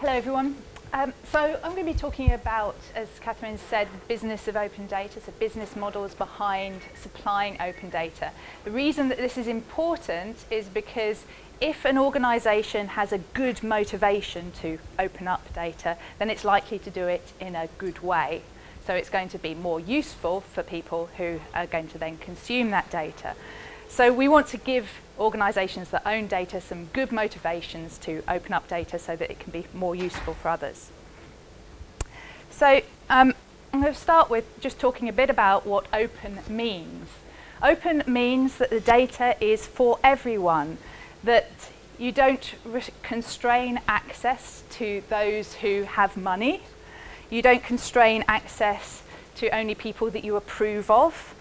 Hello, everyone. Um, so I'm going to be talking about, as Catherine said, business of open data, so business models behind supplying open data. The reason that this is important is because if an organisation has a good motivation to open up data, then it's likely to do it in a good way. So it's going to be more useful for people who are going to then consume that data. So we want to give organisations that own data some good motivations to open up data so that it can be more useful for others. So um, I'm going to start with just talking a bit about what open means. Open means that the data is for everyone, that you don't constrain access to those who have money, you don't constrain access to only people that you approve of,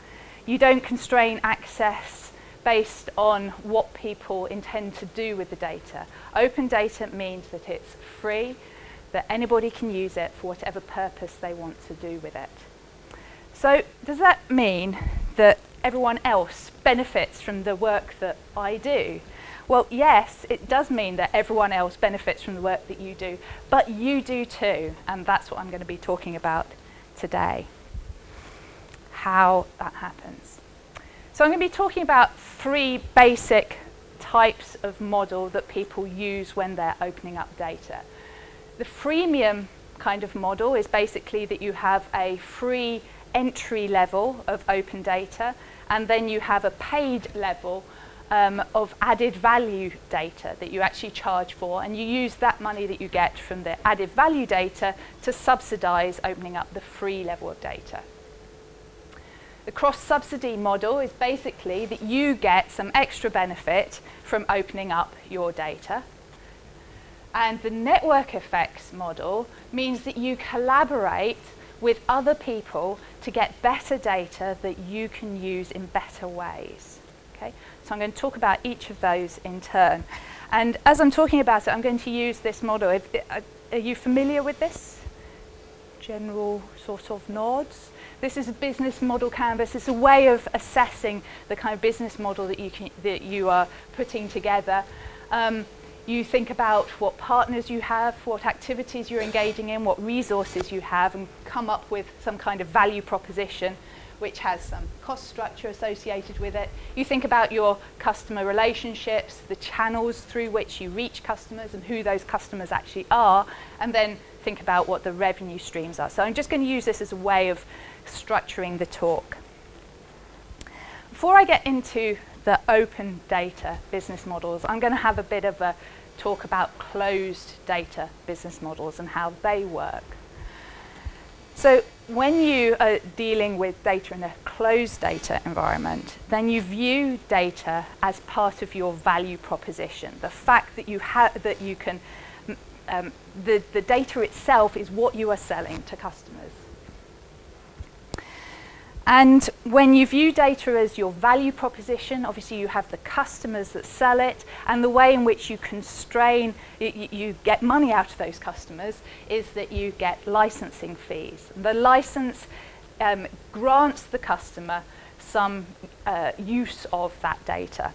you don't constrain access based on what people intend to do with the data. Open data means that it's free, that anybody can use it for whatever purpose they want to do with it. So does that mean that everyone else benefits from the work that I do? Well, yes, it does mean that everyone else benefits from the work that you do, but you do too, and that's what I'm going to be talking about today. How that happens. So I'm going to be talking about three basic types of model that people use when they're opening up data. The freemium kind of model is basically that you have a free entry level of open data and then you have a paid level um, of added value data that you actually charge for and you use that money that you get from the added value data to subsidize opening up the free level of data. The cross-subsidy model is basically that you get some extra benefit from opening up your data. And the network effects model means that you collaborate with other people to get better data that you can use in better ways. Okay? So I'm going to talk about each of those in turn. And as I'm talking about it, I'm going to use this model. Uh, are you familiar with this? General sort of nods. This is a business model canvas. It's a way of assessing the kind of business model that you, can, that you are putting together. Um, you think about what partners you have, what activities you're engaging in, what resources you have, and come up with some kind of value proposition which has some cost structure associated with it. You think about your customer relationships, the channels through which you reach customers and who those customers actually are, and then think about what the revenue streams are. So I'm just going to use this as a way of structuring the talk. Before I get into the open data business models, I'm going to have a bit of a talk about closed data business models and how they work. So when you are dealing with data in a closed data environment, then you view data as part of your value proposition. The fact that you have that you can um, the, the data itself is what you are selling to customers. And when you view data as your value proposition, obviously you have the customers that sell it, and the way in which you constrain, you, you get money out of those customers is that you get licensing fees. The license um, grants the customer some uh, use of that data.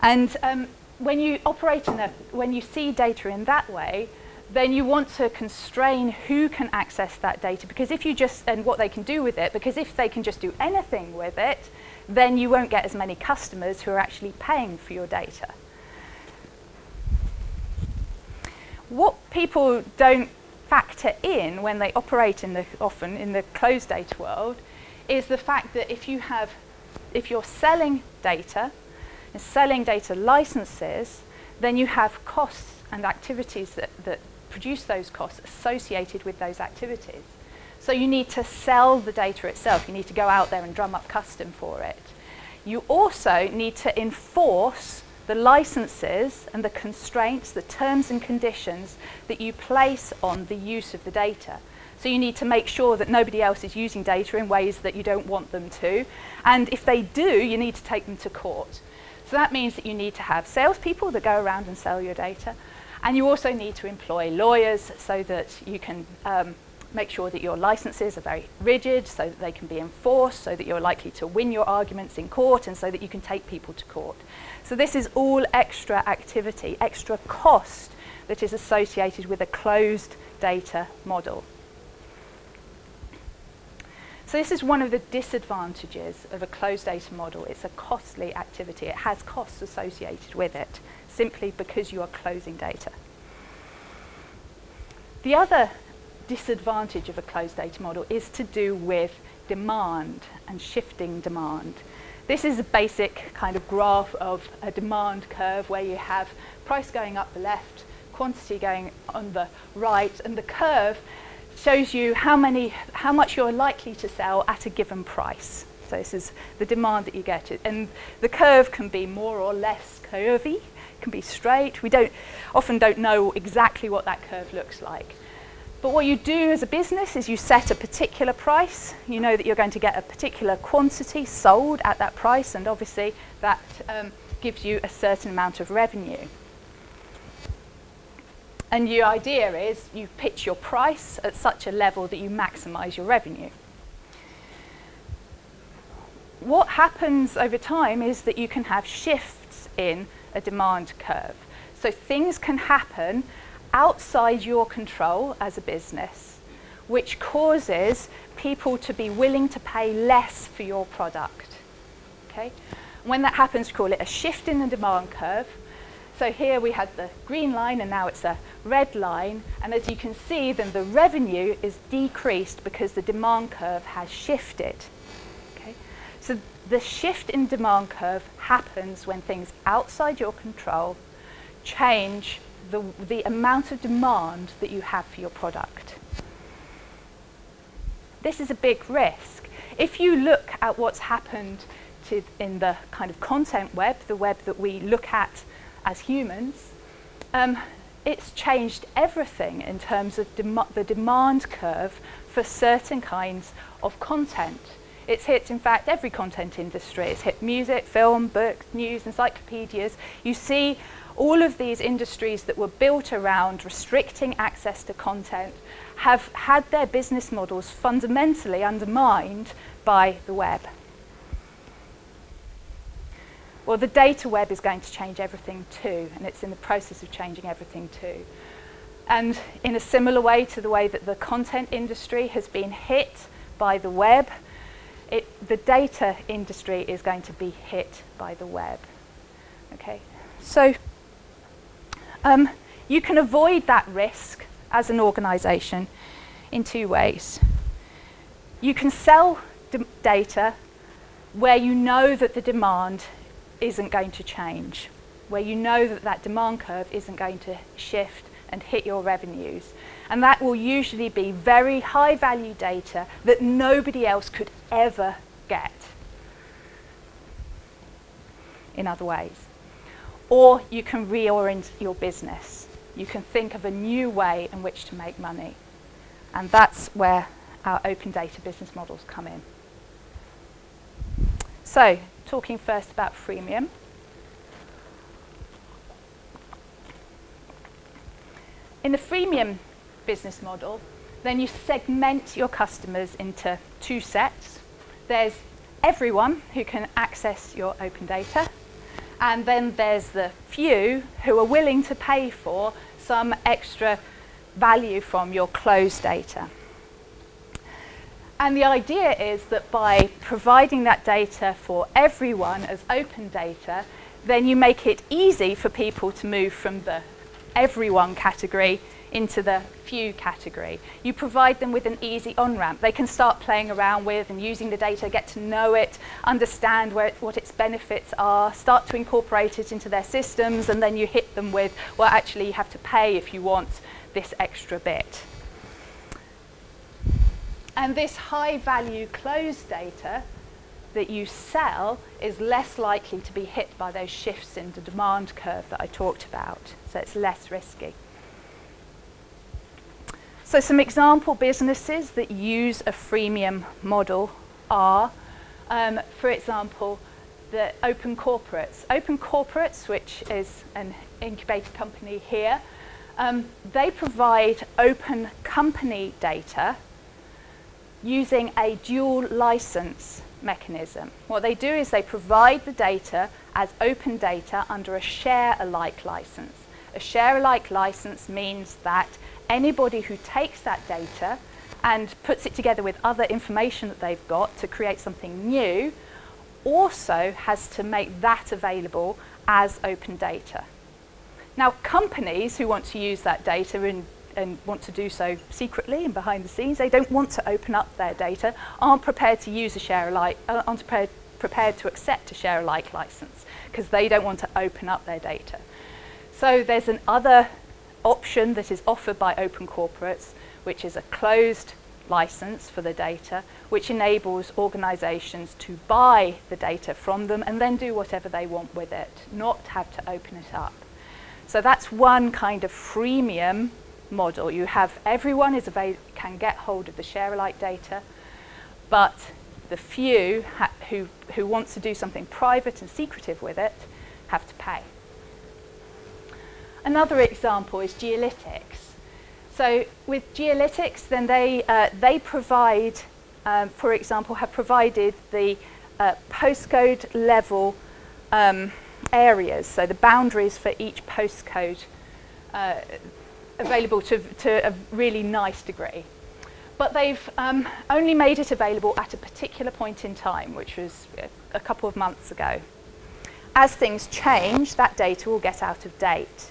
And um, when you operate in a, when you see data in that way, then you want to constrain who can access that data because if you just and what they can do with it because if they can just do anything with it then you won't get as many customers who are actually paying for your data. What people don't factor in when they operate in the often in the closed data world is the fact that if you have if you're selling data and selling data licenses then you have costs and activities that, that produce those costs associated with those activities. So you need to sell the data itself. You need to go out there and drum up custom for it. You also need to enforce the licenses and the constraints, the terms and conditions that you place on the use of the data. So you need to make sure that nobody else is using data in ways that you don't want them to. And if they do, you need to take them to court. So that means that you need to have salespeople that go around and sell your data, and you also need to employ lawyers so that you can um, make sure that your licenses are very rigid so that they can be enforced, so that you're likely to win your arguments in court, and so that you can take people to court. So this is all extra activity, extra cost that is associated with a closed data model. So this is one of the disadvantages of a closed data model. It's a costly activity. It has costs associated with it, simply because you are closing data. The other disadvantage of a closed data model is to do with demand and shifting demand. This is a basic kind of graph of a demand curve where you have price going up the left, quantity going on the right, and the curve shows you how, many, how much you're likely to sell at a given price. So this is the demand that you get. And the curve can be more or less curvy, can be straight. We don't, often don't know exactly what that curve looks like. But what you do as a business is you set a particular price. You know that you're going to get a particular quantity sold at that price, and obviously that um, gives you a certain amount of revenue. And your idea is you pitch your price at such a level that you maximize your revenue. What happens over time is that you can have shifts in a demand curve. So things can happen outside your control as a business, which causes people to be willing to pay less for your product. Okay? When that happens, call it a shift in the demand curve. So here we had the green line and now it's a red line. And as you can see, then the revenue is decreased because the demand curve has shifted. Okay? So the shift in demand curve happens when things outside your control change the, the amount of demand that you have for your product. This is a big risk. If you look at what's happened to, in the kind of content web, the web that we look at as humans, um, it's changed everything in terms of dem the demand curve for certain kinds of content. It's hit, in fact, every content industry. It's hit music, film, books, news, encyclopedias. You see all of these industries that were built around restricting access to content have had their business models fundamentally undermined by the web. Well, the data web is going to change everything too, and it's in the process of changing everything too. And in a similar way to the way that the content industry has been hit by the web, it, the data industry is going to be hit by the web. Okay, so um, you can avoid that risk as an organization in two ways. You can sell data where you know that the demand isn't going to change, where you know that that demand curve isn't going to shift and hit your revenues. And that will usually be very high value data that nobody else could ever get in other ways. Or you can reorient your business. You can think of a new way in which to make money. And that's where our open data business models come in. So, talking first about freemium. In the freemium business model, then you segment your customers into two sets. There's everyone who can access your open data, and then there's the few who are willing to pay for some extra value from your closed data. And the idea is that by providing that data for everyone as open data, then you make it easy for people to move from the everyone category into the few category. You provide them with an easy on-ramp. They can start playing around with and using the data, get to know it, understand where what its benefits are, start to incorporate it into their systems, and then you hit them with, well, actually, you have to pay if you want this extra bit. And this high value closed data that you sell is less likely to be hit by those shifts in the demand curve that I talked about. So it's less risky. So some example businesses that use a freemium model are, um, for example, the OpenCorporates. Open Corporates, which is an incubator company here, um, they provide open company data using a dual license mechanism. What they do is they provide the data as open data under a share alike license. A share alike license means that anybody who takes that data and puts it together with other information that they've got to create something new also has to make that available as open data. Now, companies who want to use that data and, and, want to do so secretly and behind the scenes, they don't want to open up their data, aren't prepared to use a share alike, uh, aren't prepared, prepared to accept a share alike license because they don't want to open up their data. So there's an other option that is offered by OpenCorporates, which is a closed license for the data, which enables organizations to buy the data from them and then do whatever they want with it, not have to open it up. So that's one kind of freemium model. You have everyone is can get hold of the share alike data, but the few who, who want to do something private and secretive with it have to pay. Another example is Geolytix. So with Geolytix, then they, uh, they provide, um, for example, have provided the uh, postcode level um, areas, so the boundaries for each postcode uh, available to, to a really nice degree. But they've um, only made it available at a particular point in time, which was a couple of months ago. As things change, that data will get out of date.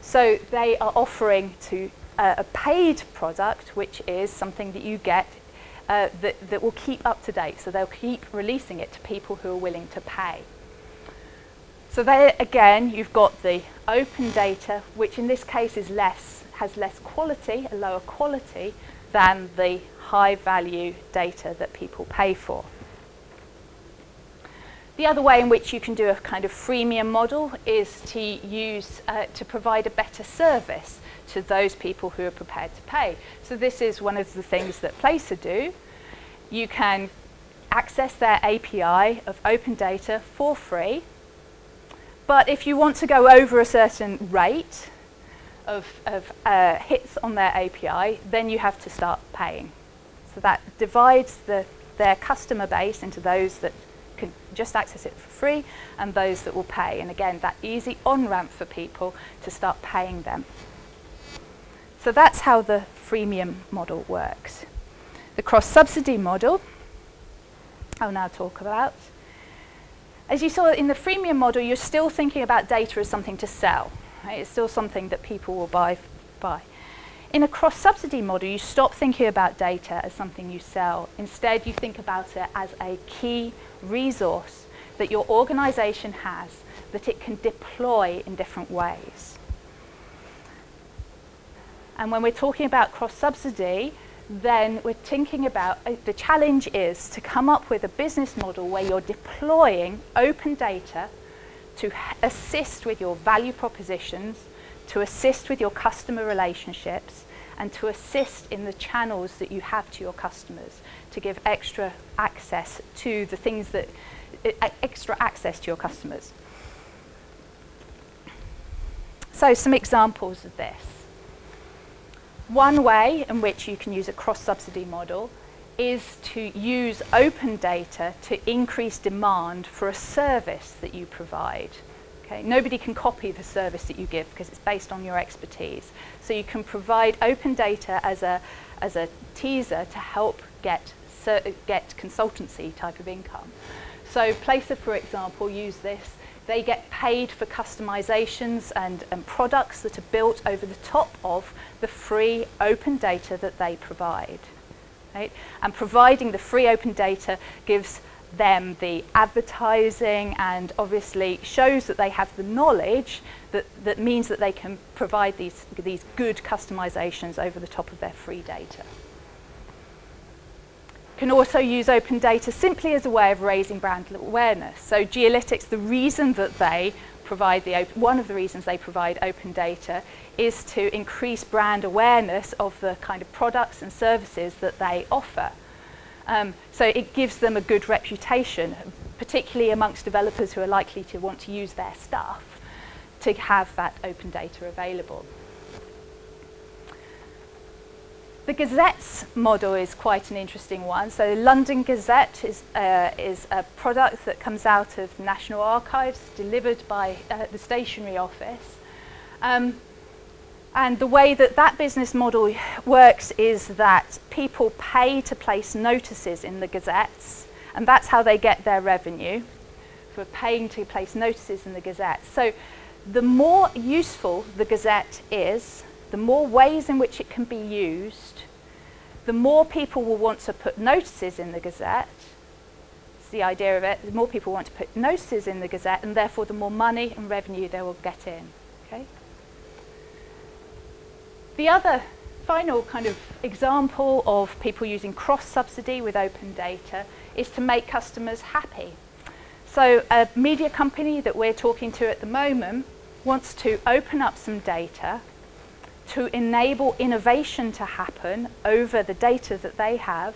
So they are offering to uh, a paid product, which is something that you get uh, that, that will keep up to date. So they'll keep releasing it to people who are willing to pay. So there again, you've got the open data, which in this case is less, has less quality, a lower quality, than the high value data that people pay for. The other way in which you can do a kind of freemium model is to use, uh, to provide a better service to those people who are prepared to pay. So this is one of the things that Placr do. You can access their API of open data for free but if you want to go over a certain rate of, of uh, hits on their API, then you have to start paying. So that divides the, their customer base into those that can just access it for free and those that will pay. And again, that easy on-ramp for people to start paying them. So that's how the freemium model works. The cross-subsidy model, I'll now talk about, as you saw in the freemium model, you're still thinking about data as something to sell. Right? It's still something that people will buy. buy. In a cross-subsidy model, you stop thinking about data as something you sell. Instead, you think about it as a key resource that your organization has that it can deploy in different ways. And when we're talking about cross-subsidy, then we're thinking about uh, the challenge is to come up with a business model where you're deploying open data to assist with your value propositions, to assist with your customer relationships, and to assist in the channels that you have to your customers to give extra access to the things that extra access to your customers. So some examples of this. One way in which you can use a cross-subsidy model is to use open data to increase demand for a service that you provide. Okay? Nobody can copy the service that you give because it's based on your expertise. So you can provide open data as a, as a teaser to help get, get consultancy type of income. So Placer, for example, use this they get paid for customizations and, and products that are built over the top of the free open data that they provide. Right? And providing the free open data gives them the advertising and obviously shows that they have the knowledge that, that means that they can provide these, these good customizations over the top of their free data can also use open data simply as a way of raising brand awareness. So Geolytix, the reason that they provide the one of the reasons they provide open data is to increase brand awareness of the kind of products and services that they offer. Um, so it gives them a good reputation, particularly amongst developers who are likely to want to use their stuff to have that open data available. The Gazette's model is quite an interesting one. So the London Gazette is, uh, is a product that comes out of National Archives, delivered by uh, the stationery office. Um, and the way that that business model works is that people pay to place notices in the gazettes, and that's how they get their revenue for paying to place notices in the gazette. So the more useful the gazette is, the more ways in which it can be used, the more people will want to put notices in the gazette. It's the idea of it. The more people want to put notices in the gazette, and therefore the more money and revenue they will get in. Okay? The other final kind of example of people using cross-subsidy with open data is to make customers happy. So a media company that we're talking to at the moment wants to open up some data to enable innovation to happen over the data that they have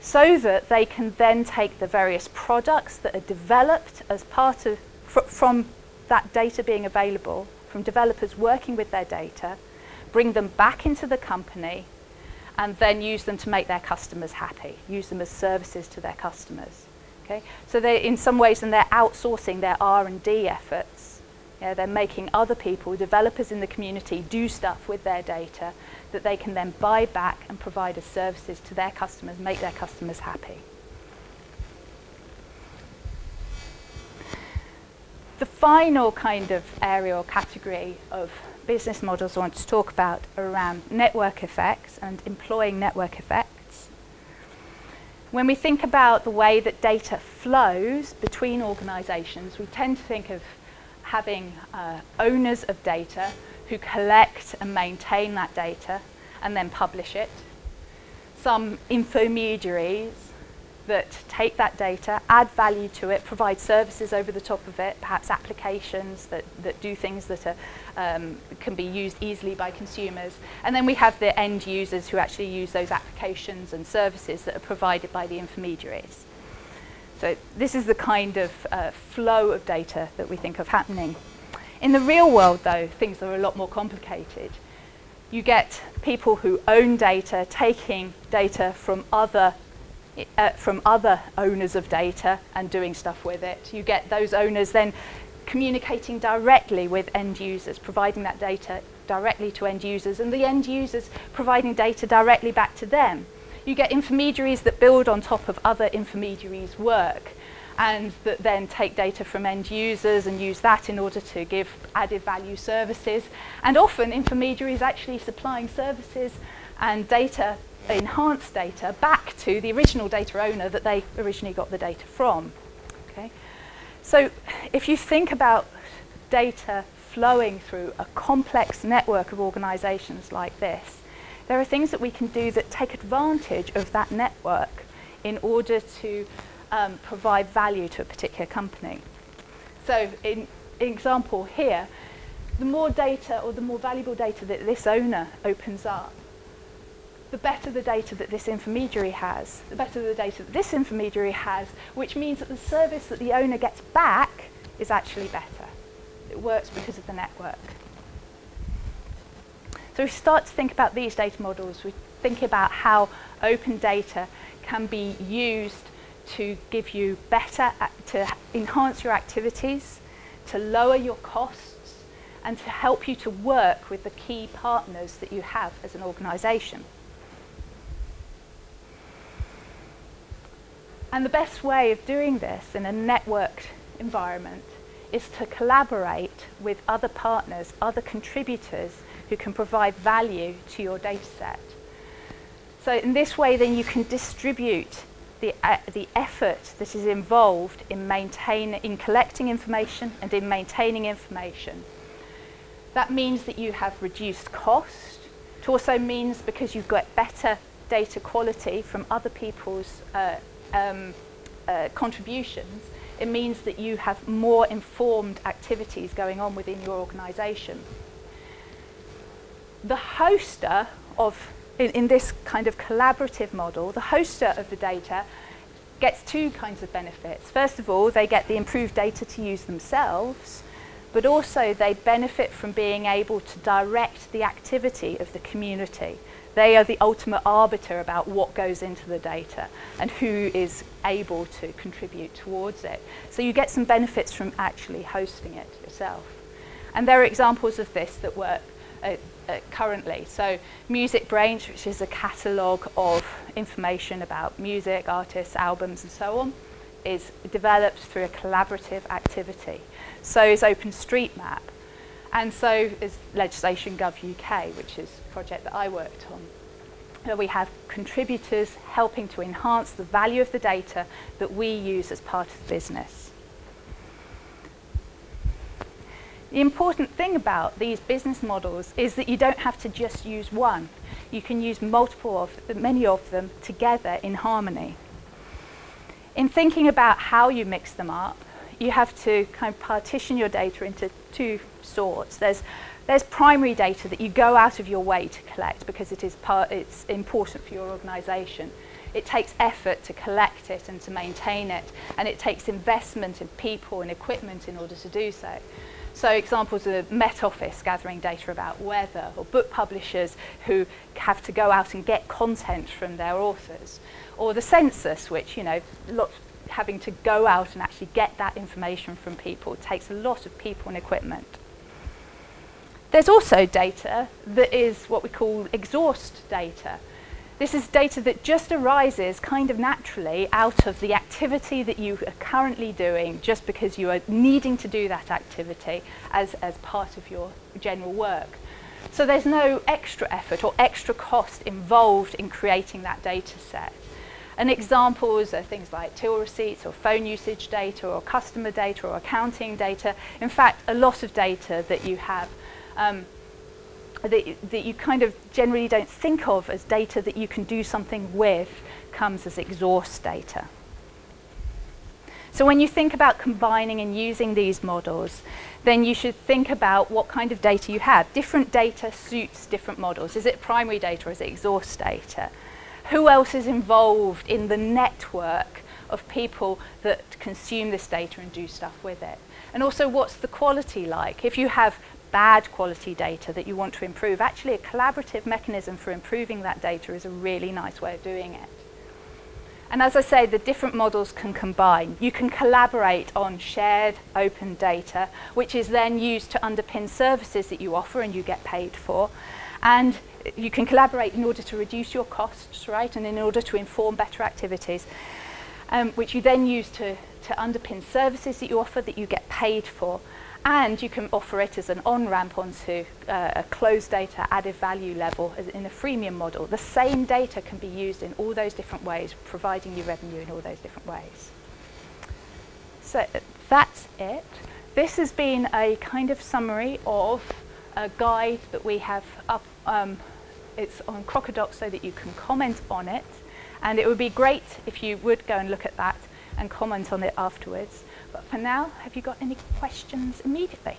so that they can then take the various products that are developed as part of fr from that data being available from developers working with their data bring them back into the company, and then use them to make their customers happy, use them as services to their customers. Okay? So they, in some ways, and they're outsourcing their R&D efforts. They're making other people, developers in the community, do stuff with their data that they can then buy back and provide as services to their customers, make their customers happy. The final kind of area or category of business models I want to talk about are around network effects and employing network effects. When we think about the way that data flows between organizations, we tend to think of having uh, owners of data who collect and maintain that data and then publish it. Some intermediaries that take that data, add value to it, provide services over the top of it, perhaps applications that, that do things that are, um, can be used easily by consumers. And then we have the end users who actually use those applications and services that are provided by the intermediaries. So this is the kind of uh, flow of data that we think of happening. In the real world, though, things are a lot more complicated. You get people who own data taking data from other uh, from other owners of data and doing stuff with it. You get those owners then communicating directly with end users, providing that data directly to end users, and the end users providing data directly back to them. You get intermediaries that build on top of other intermediaries' work and that then take data from end users and use that in order to give added value services. And often intermediaries actually supplying services and data enhanced data back to the original data owner that they originally got the data from. Okay? So if you think about data flowing through a complex network of organizations like this, there are things that we can do that take advantage of that network in order to um, provide value to a particular company. So in, in example here, the more data or the more valuable data that this owner opens up, the better the data that this intermediary has, the better the data that this intermediary has, which means that the service that the owner gets back is actually better. It works because of the network. So we start to think about these data models. We think about how open data can be used to give you better, to enhance your activities, to lower your costs, and to help you to work with the key partners that you have as an organisation. And the best way of doing this in a networked environment is to collaborate with other partners, other contributors who can provide value to your data set. So in this way, then you can distribute the, uh, the effort that is involved in, maintain, in collecting information and in maintaining information. That means that you have reduced cost. It also means because you've got better data quality from other people's uh, um, uh, contributions, it means that you have more informed activities going on within your organisation. The hoster of, in, in this kind of collaborative model, the hoster of the data gets two kinds of benefits. First of all, they get the improved data to use themselves, but also they benefit from being able to direct the activity of the community They are the ultimate arbiter about what goes into the data and who is able to contribute towards it. So you get some benefits from actually hosting it yourself. And there are examples of this that work uh, uh, currently. So MusicBrainz, which is a catalogue of information about music, artists, albums and so on, is developed through a collaborative activity. So is OpenStreetMap. And so is Legislation Gov UK, which is project that I worked on. We have contributors helping to enhance the value of the data that we use as part of the business. The important thing about these business models is that you don't have to just use one. You can use multiple of many of them together in harmony. In thinking about how you mix them up, you have to kind of partition your data into two sorts. There's there's primary data that you go out of your way to collect because it is part, it's important for your organisation. It takes effort to collect it and to maintain it, and it takes investment in people and equipment in order to do so. So examples of Met Office gathering data about weather, or book publishers who have to go out and get content from their authors, or the census, which, you know, having to go out and actually get that information from people takes a lot of people and equipment. There's also data that is what we call exhaust data. This is data that just arises kind of naturally out of the activity that you are currently doing just because you are needing to do that activity as, as part of your general work. So there's no extra effort or extra cost involved in creating that data set. And examples are things like till receipts or phone usage data or customer data or accounting data. In fact, a lot of data that you have um, that, that you kind of generally don't think of as data that you can do something with comes as exhaust data. So when you think about combining and using these models, then you should think about what kind of data you have. Different data suits different models. Is it primary data or is it exhaust data? Who else is involved in the network of people that consume this data and do stuff with it? And also, what's the quality like? If you have bad quality data that you want to improve, actually a collaborative mechanism for improving that data is a really nice way of doing it. And as I say, the different models can combine. You can collaborate on shared open data, which is then used to underpin services that you offer and you get paid for. And you can collaborate in order to reduce your costs, right, and in order to inform better activities, um, which you then use to, to underpin services that you offer that you get paid for. And you can offer it as an on-ramp onto uh, a closed data added value level in a freemium model. The same data can be used in all those different ways, providing you revenue in all those different ways. So that's it. This has been a kind of summary of a guide that we have up. Um, it's on Crocodoc so that you can comment on it. And it would be great if you would go and look at that and comment on it afterwards. But for now, have you got any questions immediately?